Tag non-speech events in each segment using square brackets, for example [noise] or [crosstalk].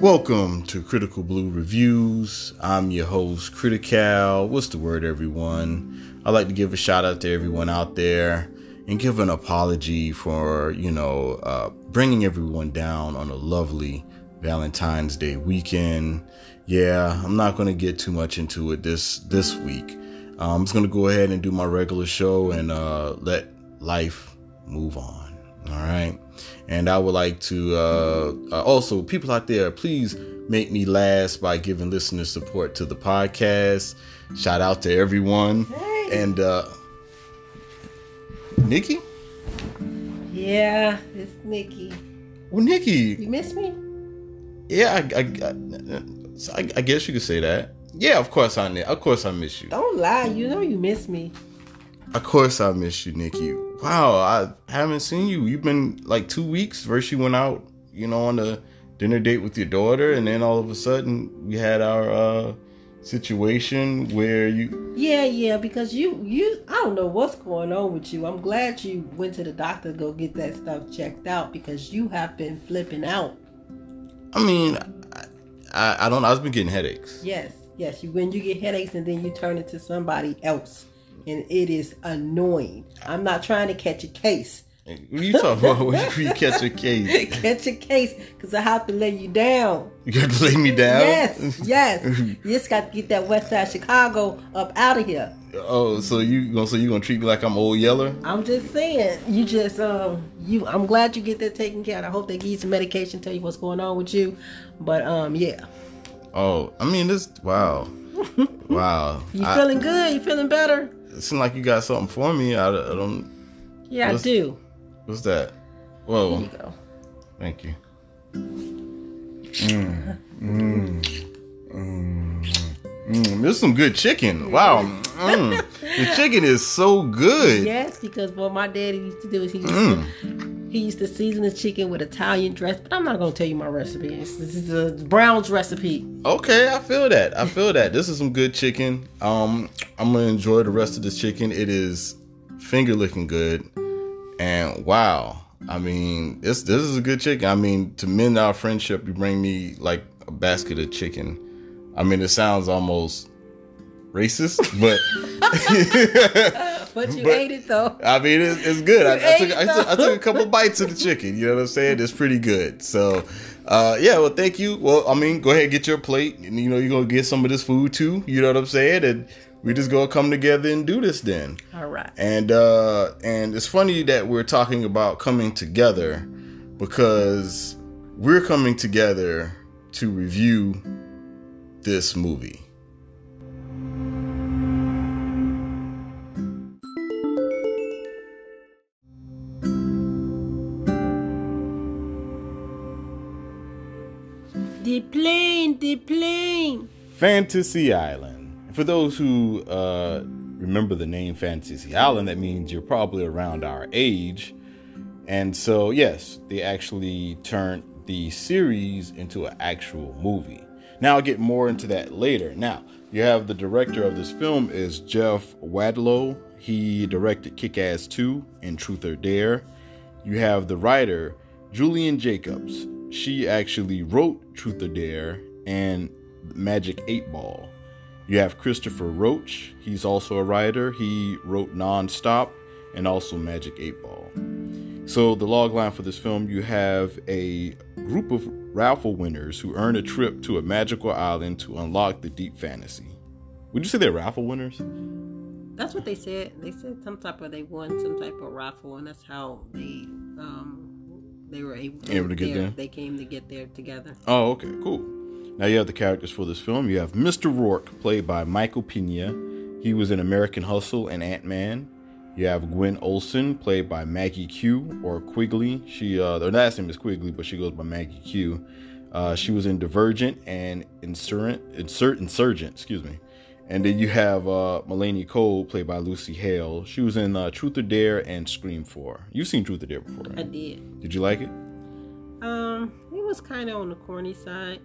Welcome to Critical Blue Reviews. I'm your host, Critical. What's the word, everyone? I'd like to give a shout out to everyone out there and give an apology for, you know, uh, bringing everyone down on a lovely Valentine's Day weekend. Yeah, I'm not going to get too much into it this this week. Uh, I'm just going to go ahead and do my regular show and uh, let life move on. All right. And I would like to uh, uh, also, people out there, please make me last by giving listener support to the podcast. Shout out to everyone. Hey. And uh, Nikki? Yeah, it's Nikki. Well, Nikki. You miss me? Yeah, I, I, I, I, I guess you could say that. Yeah, of course I of course I miss you. Don't lie. You know you miss me. Of course I miss you, Nikki. Wow, I haven't seen you. You've been like two weeks. First you went out, you know, on a dinner date with your daughter, and then all of a sudden we had our uh situation where you Yeah, yeah, because you you I don't know what's going on with you. I'm glad you went to the doctor to go get that stuff checked out because you have been flipping out. I mean, I, I, I don't know. I've been getting headaches. Yes, yes. You when you get headaches and then you turn it to somebody else, and it is annoying. I'm not trying to catch a case. What are you talking about when you catch a case? [laughs] catch a case because I have to lay you down. You got to lay me down? Yes, [laughs] yes. you just got to get that West Side Chicago up out of here. Oh, so you gonna so you gonna treat me like I'm old yeller? I'm just saying, you just um you I'm glad you get that taken care of. I hope they give you some medication, tell you what's going on with you. But um yeah. Oh, I mean this wow. [laughs] wow. You I- feeling good? You feeling better? It seems like you got something for me. I, I don't. Yeah, What's- I do. What's that? Here Whoa, you go. thank you. Mm, mm, mm, mm. There's some good chicken. Wow, [laughs] mm. the chicken is so good. Yes, because what my daddy used to do is he used Mm. to he used to season the chicken with Italian dress, but I'm not gonna tell you my recipe. This this is a Brown's recipe. Okay, I feel that. I feel that. This is some good chicken. Um, I'm gonna enjoy the rest of this chicken. It is finger looking good, and wow. I mean, this this is a good chicken. I mean, to mend our friendship, you bring me like a basket of chicken. I mean, it sounds almost racist, but [laughs] [laughs] But you But- ate it though. I mean, it's, it's good. I, I, took, it, I, took, I took a couple bites of the chicken. You know what I'm saying? It's pretty good. So, uh, yeah. Well, thank you. Well, I mean, go ahead and get your plate, and you know you're gonna get some of this food too. You know what I'm saying? And we just gonna come together and do this then. All right. And uh, and it's funny that we're talking about coming together because we're coming together to review this movie. Fantasy Island. For those who uh, remember the name Fantasy Island, that means you're probably around our age. And so, yes, they actually turned the series into an actual movie. Now, I'll get more into that later. Now, you have the director of this film is Jeff Wadlow. He directed Kick-Ass 2 and Truth or Dare. You have the writer Jillian Jacobs. She actually wrote Truth or Dare and Magic 8 Ball. You have Christopher Roach. He's also a writer. He wrote Nonstop and also Magic 8 Ball. So, the log line for this film you have a group of raffle winners who earn a trip to a magical island to unlock the deep fantasy. Would you say they're raffle winners? That's what they said. They said some type of they won some type of raffle, and that's how they um they were able, Able to get there? They came to get there together. Oh, okay, cool. Now you have the characters for this film. You have Mr. Rourke, played by Michael Pena. He was in American Hustle and Ant Man. You have Gwen Olson, played by Maggie Q or Quigley. She uh, their last name is Quigley, but she goes by Maggie Q. Uh, she was in Divergent and Insurgent, Insert Insurgent, excuse me. And then you have uh, Melanie Cole, played by Lucy Hale. She was in uh, Truth or Dare and Scream 4. You've seen Truth or Dare before, I did. Did you like it? Um, it was kind of on the corny side.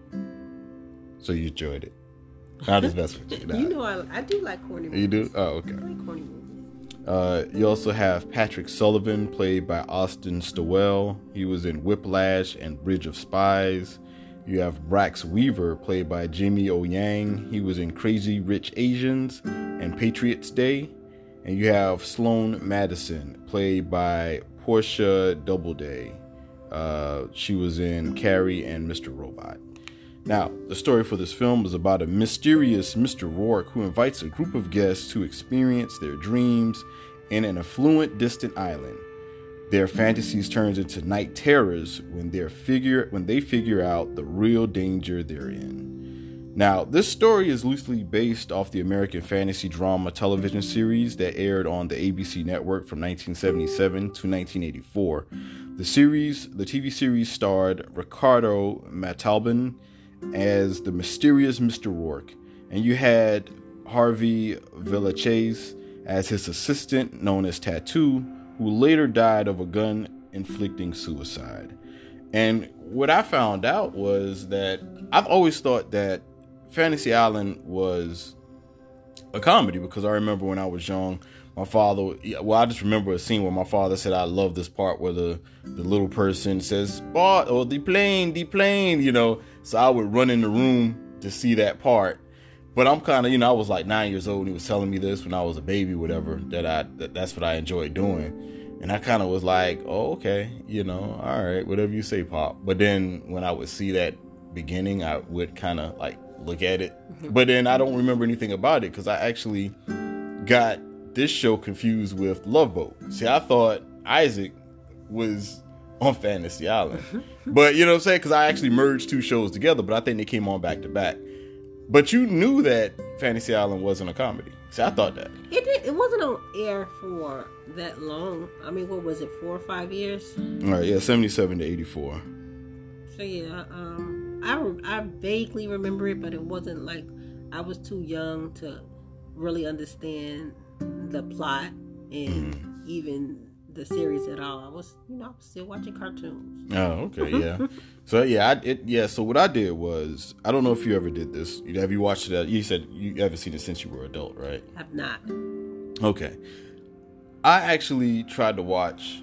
So you enjoyed it. Not as best with you. nah. You know, I, I do like corny movies. You do? Oh, okay. I like corny movies. Uh, you also have Patrick Sullivan, played by Austin Stowell. He was in Whiplash and Bridge of Spies. You have Brax Weaver, played by Jimmy O Yang. He was in Crazy Rich Asians and Patriots Day. And you have Sloan Madison, played by Portia Doubleday. Uh, she was in Carrie and Mr. Robot. Now, the story for this film is about a mysterious Mr. Rourke who invites a group of guests to experience their dreams in an affluent, distant island. Their fantasies turns into night terrors when they figure when they figure out the real danger they're in. Now, this story is loosely based off the American fantasy drama television series that aired on the ABC network from 1977 to 1984. The series, the TV series starred Ricardo Montalban as the mysterious Mr. Rourke, and you had Harvey Villechaize as his assistant known as Tattoo who later died of a gun inflicting suicide. And what I found out was that I've always thought that Fantasy Island was a comedy because I remember when I was young, my father, well, I just remember a scene where my father said, I love this part where the, the little person says, Spot or the plane, the plane, you know. So I would run in the room to see that part. But I'm kind of, you know, I was like nine years old and he was telling me this when I was a baby, whatever, that I, that that's what I enjoyed doing. And I kind of was like, oh, okay, you know, all right, whatever you say, Pop. But then when I would see that beginning, I would kind of like look at it. Mm-hmm. But then I don't remember anything about it because I actually got this show confused with Love Boat. See, I thought Isaac was on Fantasy Island. [laughs] but you know what I'm saying? Because I actually merged two shows together, but I think they came on back to back. But you knew that Fantasy Island wasn't a comedy. See, I thought that. It did, it wasn't on air for that long. I mean, what was it, four or five years? All right, yeah, 77 to 84. So, yeah, um, I, I vaguely remember it, but it wasn't like I was too young to really understand the plot and mm. even the series at all. I was, you know, I was still watching cartoons. Oh, okay, yeah. [laughs] so yeah, I, it yeah. So what I did was, I don't know if you ever did this. Have you watched it? You said you haven't seen it since you were adult, right? I've not. Okay, I actually tried to watch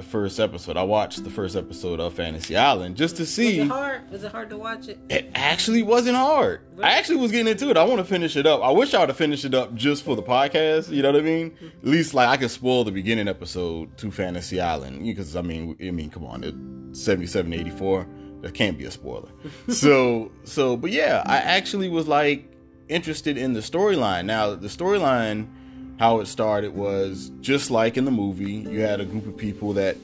the first episode. I watched the first episode of Fantasy Island just to see. Was it hard? Was it hard to watch it? It actually wasn't hard. Really? I actually was getting into it. I want to finish it up. I wish I would have finished it up just for the podcast. You know what I mean? Mm-hmm. At least like I could spoil the beginning episode to Fantasy Island because I mean, I mean, come on, it's seventy-seven, eighty-four. That can't be a spoiler. [laughs] so, so, but yeah, I actually was like interested in the storyline. Now, the storyline how it started was just like in the movie. You had a group of people that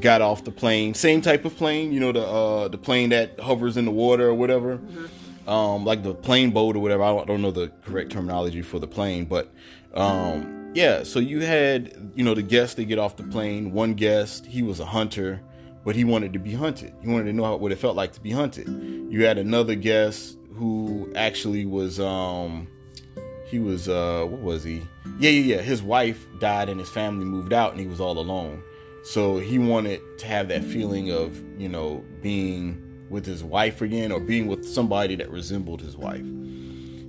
got off the plane, same type of plane, you know, the uh, the plane that hovers in the water or whatever, mm-hmm. um, like the plane boat or whatever. I don't, I don't, know the correct terminology for the plane, but um, yeah. So you had, you know, the guests that get off the plane. One guest, he was a hunter, but he wanted to be hunted. He wanted to know how, what it felt like to be hunted. You had another guest who actually was. Um, he was uh what was he? Yeah yeah yeah his wife died and his family moved out and he was all alone. So he wanted to have that feeling of you know being with his wife again or being with somebody that resembled his wife.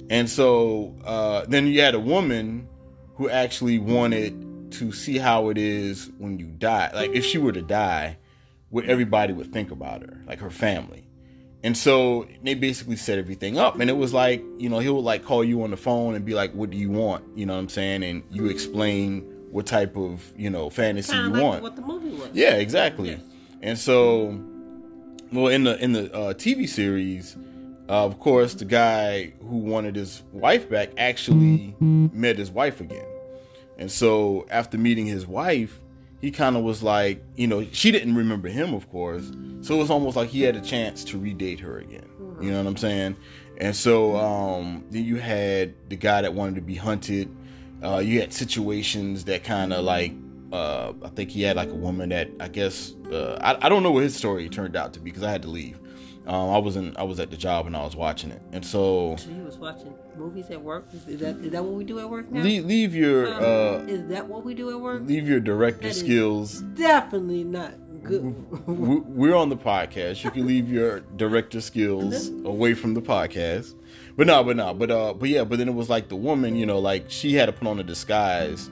And so uh, then you had a woman who actually wanted to see how it is when you die. Like if she were to die what everybody would think about her like her family and so they basically set everything up. And it was like, you know, he would like call you on the phone and be like, what do you want? You know what I'm saying? And you explain what type of, you know, fantasy Kinda you like want. What the movie was. Yeah, exactly. Yes. And so, well, in the, in the uh, TV series, uh, of course, the guy who wanted his wife back actually met his wife again. And so after meeting his wife, he kind of was like, you know, she didn't remember him, of course. So it was almost like he had a chance to redate her again. You know what I'm saying? And so um, then you had the guy that wanted to be hunted. Uh, you had situations that kind of like, uh, I think he had like a woman that I guess uh, I, I don't know what his story turned out to be because I had to leave. Um, I wasn't. I was at the job and I was watching it, and so. So you was watching movies at work. Is, is that is that what we do at work now? Leave, leave your. Um, uh, is that what we do at work? Leave your director skills. Definitely not good. We're on the podcast. You can leave your director skills [laughs] away from the podcast. But no, but no, but uh, but yeah, but then it was like the woman, you know, like she had to put on a disguise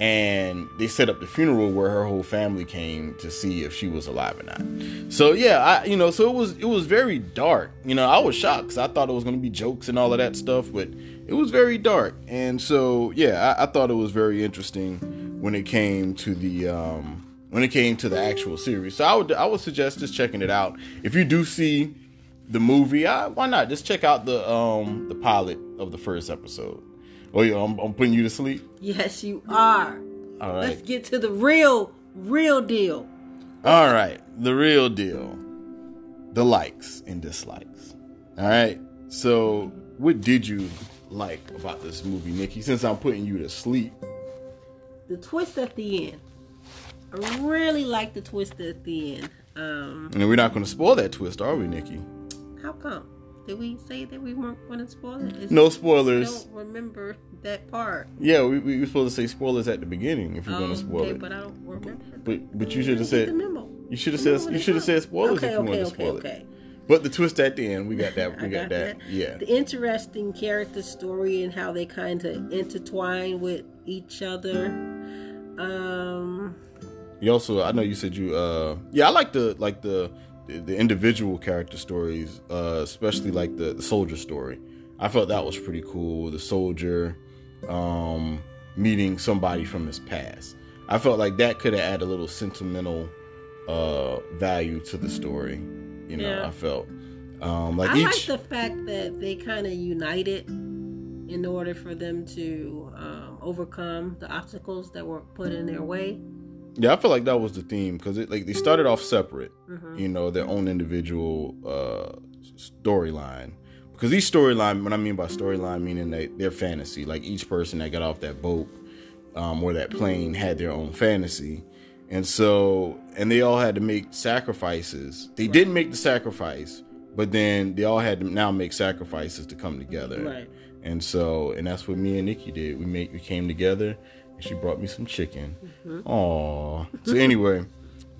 and they set up the funeral where her whole family came to see if she was alive or not. So yeah, I you know, so it was it was very dark. You know, I was shocked because I thought it was going to be jokes and all of that stuff, but it was very dark. And so yeah, I, I thought it was very interesting when it came to the um, when it came to the actual series. So I would I would suggest just checking it out. If you do see the movie, I, why not just check out the um the pilot of the first episode. Oh yeah, I'm, I'm putting you to sleep. Yes, you are. All right. Let's get to the real, real deal. All right, the real deal. The likes and dislikes. All right. So, what did you like about this movie, Nikki? Since I'm putting you to sleep. The twist at the end. I really like the twist at the end. Um, And we're not going to spoil that twist, are we, Nikki? how come? Did we say that we weren't going to spoil it? It's- No spoilers. I don't remember that part. Yeah, we, we were supposed to say spoilers at the beginning if you're going Oh, to spoil it. okay, it. but I don't remember. But but you should have said the memo. you should have I don't know said you should have said spoilers okay, if you okay, wanted to spoil okay. it. But the twist at the end, we got that. [laughs] We got, that. Yeah. The interesting character story and how they kind of intertwine with each other. Um, You also, I know you said you. uh Yeah, I like the like the the, individual character stories, uh especially like the, the soldier story. I felt that was pretty cool. The soldier um meeting somebody from his past. I felt like that could have added a little sentimental uh value to the story. You know, Yeah. I felt um like I each like the fact that they kind of united in order for them to um, overcome the obstacles that were put in their way. Yeah, I feel like that was the theme because it like they started off separate, Mhm. you know, their own individual uh storyline. Because each storyline, what I mean by storyline, meaning they their fantasy. Like each person that got off that boat um, or that plane had their own fantasy, and so and they all had to make sacrifices. They didn't make the sacrifice, but then they all had to now make sacrifices to come together. Right. And so, and that's what me and Nikki did. We made, we came together, she brought me some chicken. Aw. So anyway,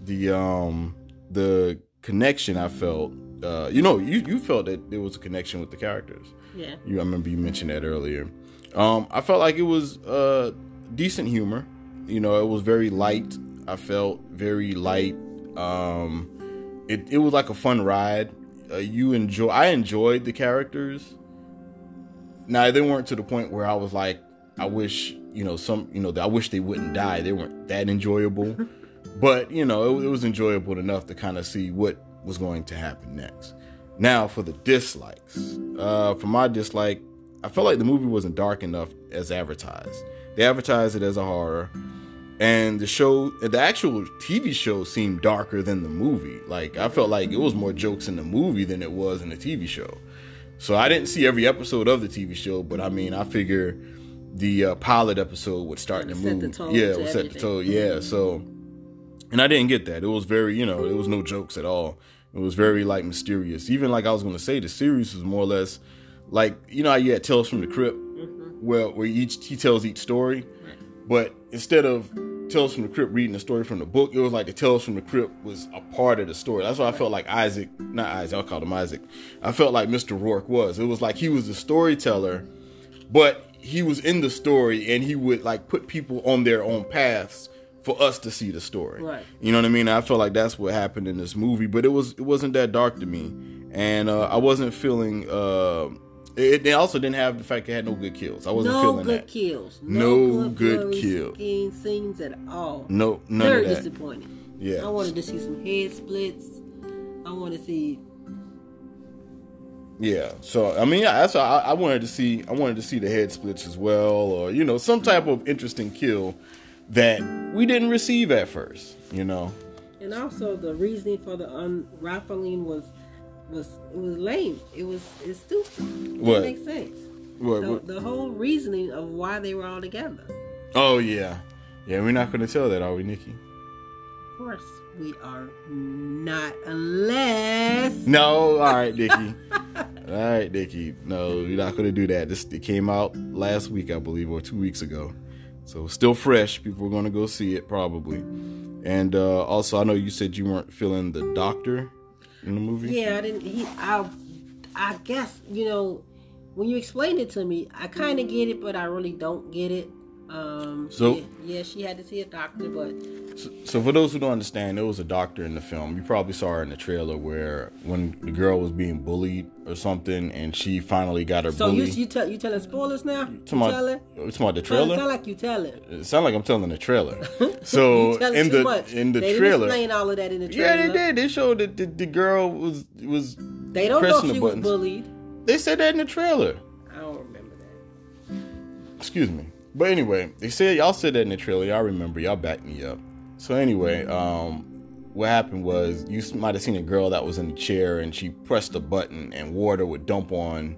the um the connection I felt, uh, you know, you you felt that there was a connection with the characters. Yeah. You, I remember you mentioned that earlier. Um, I felt like it was uh decent humor. You know, it was very light. I felt very light. Um, it it was like a fun ride. Uh, you enjoy. I enjoyed the characters. Now they weren't to the point where I was like, I wish you know some you know I wish they wouldn't die. They weren't that enjoyable, [laughs] but you know it, it was enjoyable enough to kind of see what was going to happen next. Now for the dislikes. Uh, for my dislike, I felt like the movie wasn't dark enough as advertised. They advertised it as a horror, and the show, the actual TV show, seemed darker than the movie. Like I felt like it was more jokes in the movie than it was in the TV show. So I didn't see every episode of the TV show, but I mean, I figure the uh, pilot episode would start the tone yeah, to it would set the tone. Yeah, so and I didn't get that. It was very, you know, it was no jokes at all. It was very like mysterious. Even like I was going to say, the series was more or less like you know how you had Tales from the Crypt, where where each he tells each story, but instead of Tales from the Crypt reading the story from the book, it was like the Tales from the Crypt was a part of the story. That's why I felt like Isaac, not Isaac, I'll call him Isaac. I felt like Mr. Rourke was. It was like he was the storyteller, but he was in the story and he would like put people on their own paths for us to see the story. Right. You know what I mean? I felt like that's what happened in this movie, but it was it wasn't that dark to me, and uh, I wasn't feeling. Uh, it, it also didn't have the fact it had no good kills. I wasn't No feeling good that. kills. No good bloody kill. Scenes, scenes at all. No, none Very of that. disappointing. Yeah. I wanted to see some head splits. I want to see. Yeah. So I mean, yeah, that's I, I wanted to see. I wanted to see the head splits as well, or you know, some type of interesting kill that we didn't receive at first. You know. And also the reasoning for the unraveling was was it was lame. It was it's stupid. It What? makes sense. What, The, what- the whole reasoning of why they were all together. Oh yeah, yeah. We're not going to tell that, are we, Nikki? Of course, we are not unless No. All right, Nikki. [laughs] all right, Nikki. No, you're not to do that. This it came out last week, I believe, or two weeks ago. So still fresh. People are to go see it probably. And uh, also, I know you said you weren't feeling the doctor in the movie. Yeah, I didn't. He, I, I guess you know, when you explained it to me, I kind of get it, but I really don't get it. Um, So- yeah, yeah, she had to see a doctor, but So, so for those who don't understand, there was a doctor in the film. You probably saw her in the trailer where when the girl was being bullied or something, and she finally got her so you bully. you tell you telling spoilers now? You Talking about- telling? you talking about the trailer? sound like you telling. It sound like I'm telling the trailer. [laughs] So in the much. in the they trailer, didn't explain all of that in the trailer. yeah, they did. They showed that the, the girl was was They don't know she was bullied. They said that in the trailer. I don't remember that. Excuse me. But anyway, they said y'all said that in the trailer. Y'all remember? Y'all backed me up. So anyway, um, what happened was you might have seen a girl that was in the chair and she pressed a button and water would dump on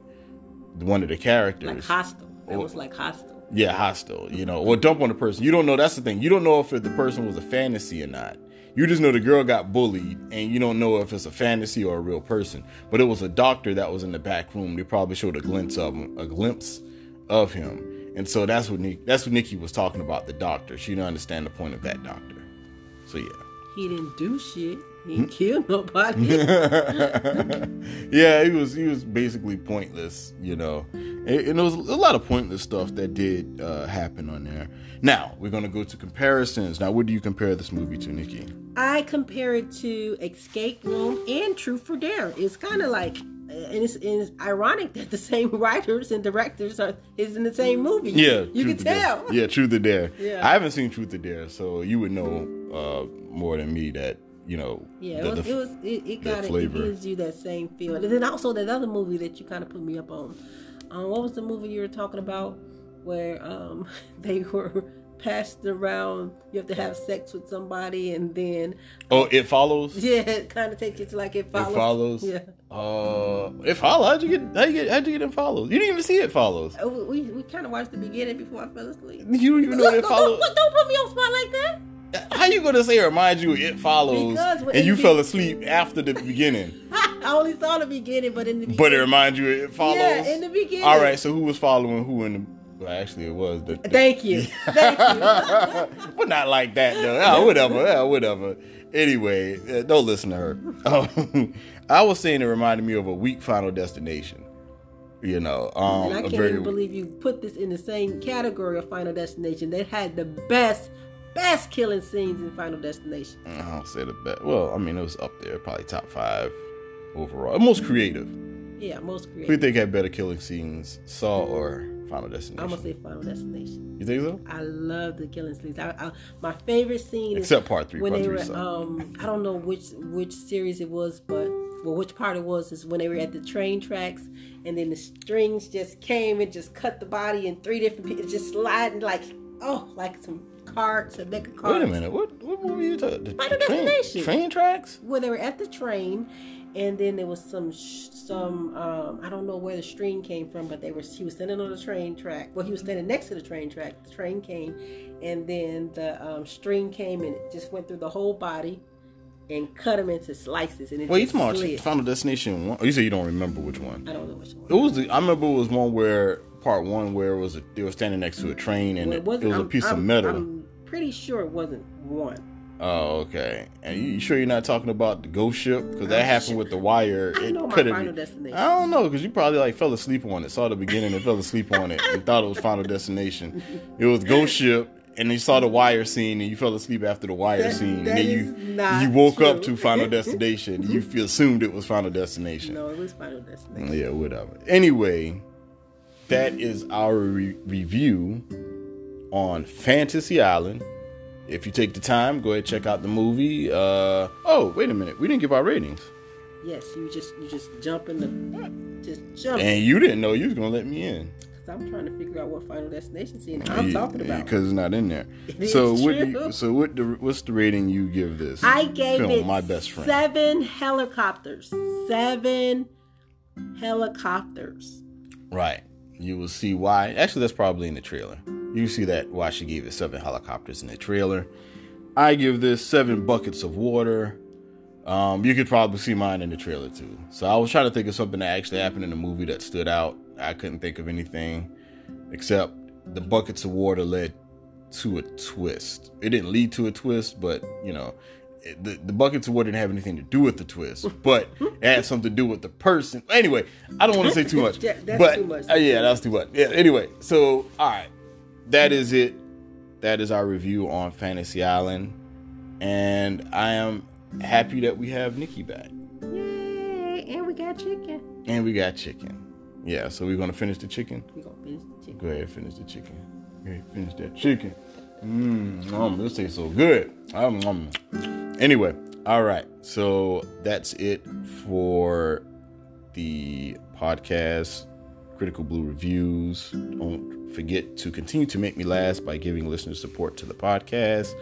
one of the characters. Like Hostel. It was like Hostel. yeah, Hostel. You know, or dump on the person. You don't know. That's the thing. You don't know if the person was a fantasy or not. You just know the girl got bullied, and you don't know if it's a fantasy or a real person. But it was a doctor that was in the back room. They probably showed a glimpse of him, a glimpse of him, and so that's what Nick, that's what Nikki was talking about. The doctor. She didn't understand the point of that doctor. So yeah. He didn't do shit. He didn't kill nobody. [laughs] [laughs] yeah, he was he was basically pointless, you know, and, and there was a lot of pointless stuff that did uh, happen on there. Now we're gonna go to comparisons. Now, what do you compare this movie to, Nikki? I compare it to Escape Room and Truth or Dare. It's kind of like, and it's, and it's ironic that the [laughs] same writers and directors are is in the same movie. Yeah, you can or Dare. tell. Yeah, Truth or Dare. [laughs] Yeah. I haven't seen Truth or Dare, so you would know uh, more than me that you know. Yeah, the- it was. it, it, it it, flavor. gives you that same feel. And then also that other movie that you kind of put me up on. Um, what was the movie you were talking about where um [laughs] they were passed around? You have to have sex with somebody, and then oh, it follows. yeah, it kind of takes you to like it follows. It follows. Yeah. Uh, it follows. How'd you get? How'd you get? How'd you get it follows? You didn't even see it follows. Uh, We, we, kind of watched the beginning before I fell asleep. You don't even know Look, it follows. don't, don't put me on spot like that. How you gonna say remind you it follows and you fell asleep after the beginning, [laughs] I only saw the beginning, but in the beginning, but it reminds you it follows? yeah, in the beginning. All right, so who was following who in the? Well, actually, it was the. the- Thank you, [laughs] thank you. [laughs] but not like that though. Yeah, whatever. Yeah, whatever. Anyway, uh, don't listen to her. I was saying it reminded me of a weak Final Destination. You know, um, And I can't very even believe you put this in the same category of Final Destination. They had the best, best killing scenes in Final Destination. I don't say the best. Well, I mean, it was up there, probably top five overall. Most creative. Yeah, most creative. Who think had better killing scenes, Saw or Final Destination? I'm gonna say Final Destination. You think so? I love the killing scenes. I, I, my favorite scene Except is part three. when Part they three were. sucked. Um, I don't know which which series it was, but well, which part it was is when they were at the train tracks, and then the strings just came and just cut the body in three different pieces, just sliding like oh, like some cards, a deck of cards. Wait a minute. What what movie you talking? The, Final train, Destination. train tracks? where they were at the train and then there was some some um, I don't know where the string came from, but they were he was standing on the train track. Well, he was standing next to the train track. The train came, and then the um, string came and it just went through the whole body and cut him into slices. And it Well, you talking slid. about Final Destination one? Oh, you say you don't remember which one? I don't know which one. It was. The, I remember it was one where part one where it was a, they were standing next to a train and Well, it, it wasn't- was a I'm- piece of I'm- metal. I'm pretty sure it wasn't one. Oh, okay. And you, you sure you're not talking about the ghost ship? Because that I'm happened sure- with the wire. I it know my Final Destination. I don't know because you probably like fell asleep on it. Saw the beginning and fell asleep on it and thought it was Final Destination. It was Ghost Ship, and you saw the wire scene and you fell asleep after the wire That- scene, that and then you you woke up to Final [laughs] Destination. you assumed it was Final Destination. No, it was Final Destination. Yeah, whatever. Anyway, that is our re- review on Fantasy Island. If you take the time, go ahead check out the movie. Uh, oh, wait a minute, we didn't give our ratings, Yes, you just you just jump in the just jump. and you didn't know you was gonna let me in. Cause I'm trying to figure out what Final Destination scene I'm talking about. because it's not in there. [laughs] It so what? you, so what? The, what's the rating you give this? I gave film, it my best friend. seven helicopters. Seven helicopters. Right. You will see why. Actually, that's probably in the trailer. You see that why she gave it seven helicopters in the trailer. I give this seven buckets of water. Um, you could probably see mine in the trailer too. So I was trying to think of something that actually happened in the movie that stood out. I couldn't think of anything except the buckets of water led to a twist. It didn't lead to a twist, but you know, it, the, the buckets of water didn't have anything to do with the twist, [laughs] but it had something to do with the person. Anyway, I don't want to say too much. [laughs] Yeah, that's but too much. uh, yeah, that's too much. Yeah. Anyway, so all right, that is it that is our review on Fantasy Island, and I am happy that we have Nikki back. Yay! And we got chicken. And we got chicken. Yeah, so we're gonna finish the chicken. We're gonna finish the chicken. Go ahead, finish the chicken. Go ahead, finish that chicken. Mmm, this tastes so good. Um, um. Anyway, all right. So that's it for the podcast, Critical Blue Reviews. Don't forget to continue to make me last by giving listener support to the podcast.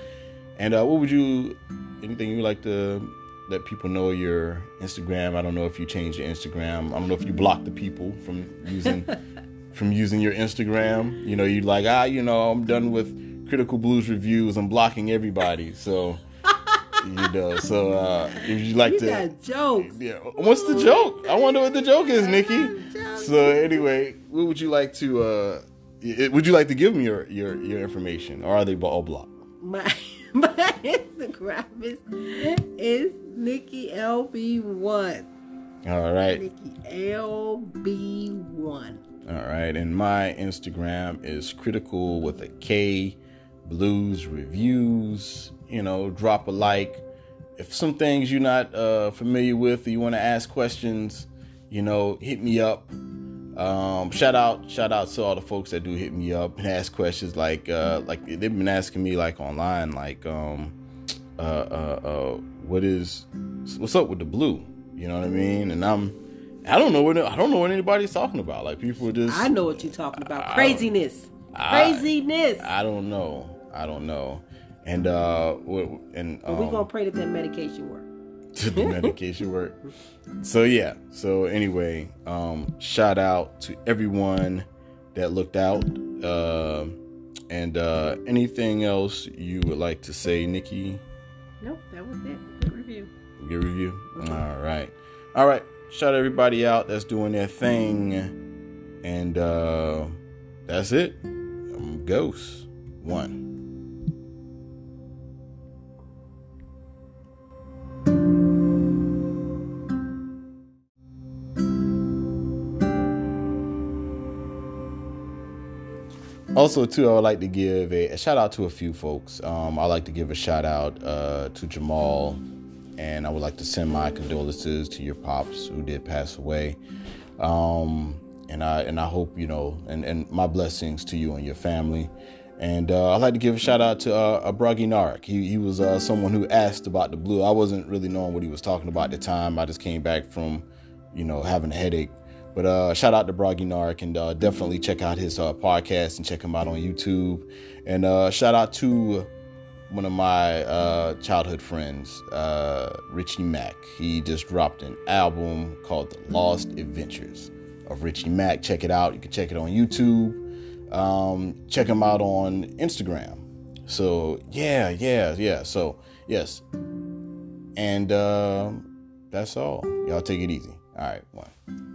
And uh, what would you, anything you like to let people know your Instagram? I don't know if you changed your Instagram. I don't know if you blocked the people from using [laughs] from using your Instagram. You know, you like ah, you know, I'm done with Critical Blues reviews. I'm blocking everybody. So [laughs] you know, so uh, if you like You to, got jokes. yeah. What's the joke? I wonder what the joke is, Nikki. So anyway, what would you like to? uh Would you like to give me your your your information, or are they all blocked? My [laughs] [laughs] my Instagram is is Nikki LB one. All right, Nikki LB one. all right. And my Instagram is critical with a K, blues reviews. You know, drop a like. If some things you're not uh, familiar with, or you want to ask questions, you know, hit me up. Um, shout out, shout out to all the folks that do hit me up and ask questions. Like, uh, like they've been asking me like online, like, um, uh, uh, uh, what is, what's up with the blue? You know what I mean? And I'm, I don't know what I don't know what anybody's talking about. Like people are just, I know what you're talking about. I- Craziness. I- Craziness. I don't know, I don't know. And uh, what, and but we um, gonna pray that that medication work. To the medication work. So yeah. So anyway, um, shout out to everyone that looked out. Uh, and uh, anything else you would like to say, Nikki? Nope, that was it. Good review. Good review. All right. All right. Shout everybody out that's doing their thing. And uh, that's it. I'm Ghost One. Also, too, I would like to give a, a shout out to a few folks. Um, I like to give a shout out uh, to Jamal, and I would like to send my condolences to your pops who did pass away. Um, and I and I hope you know, and, and my blessings to you and your family. And uh, I'd like to give a shout out to uh, Abragi Narik. He, he was uh, someone who asked about the blue. I wasn't really knowing what he was talking about at the time. I just came back from, you know, having a headache. But uh, shout out to Bragi Nark and uh, definitely check out his uh, podcast and check him out on YouTube. And uh, shout out to one of my uh, childhood friends, uh, Richie Mack. He just dropped an album called The Lost Adventures of Richie Mack. Check it out. You can check it on YouTube. Um, check him out on Instagram. So yeah, yeah, yeah. So yes, and that's all. Y'all take it easy. All right, one.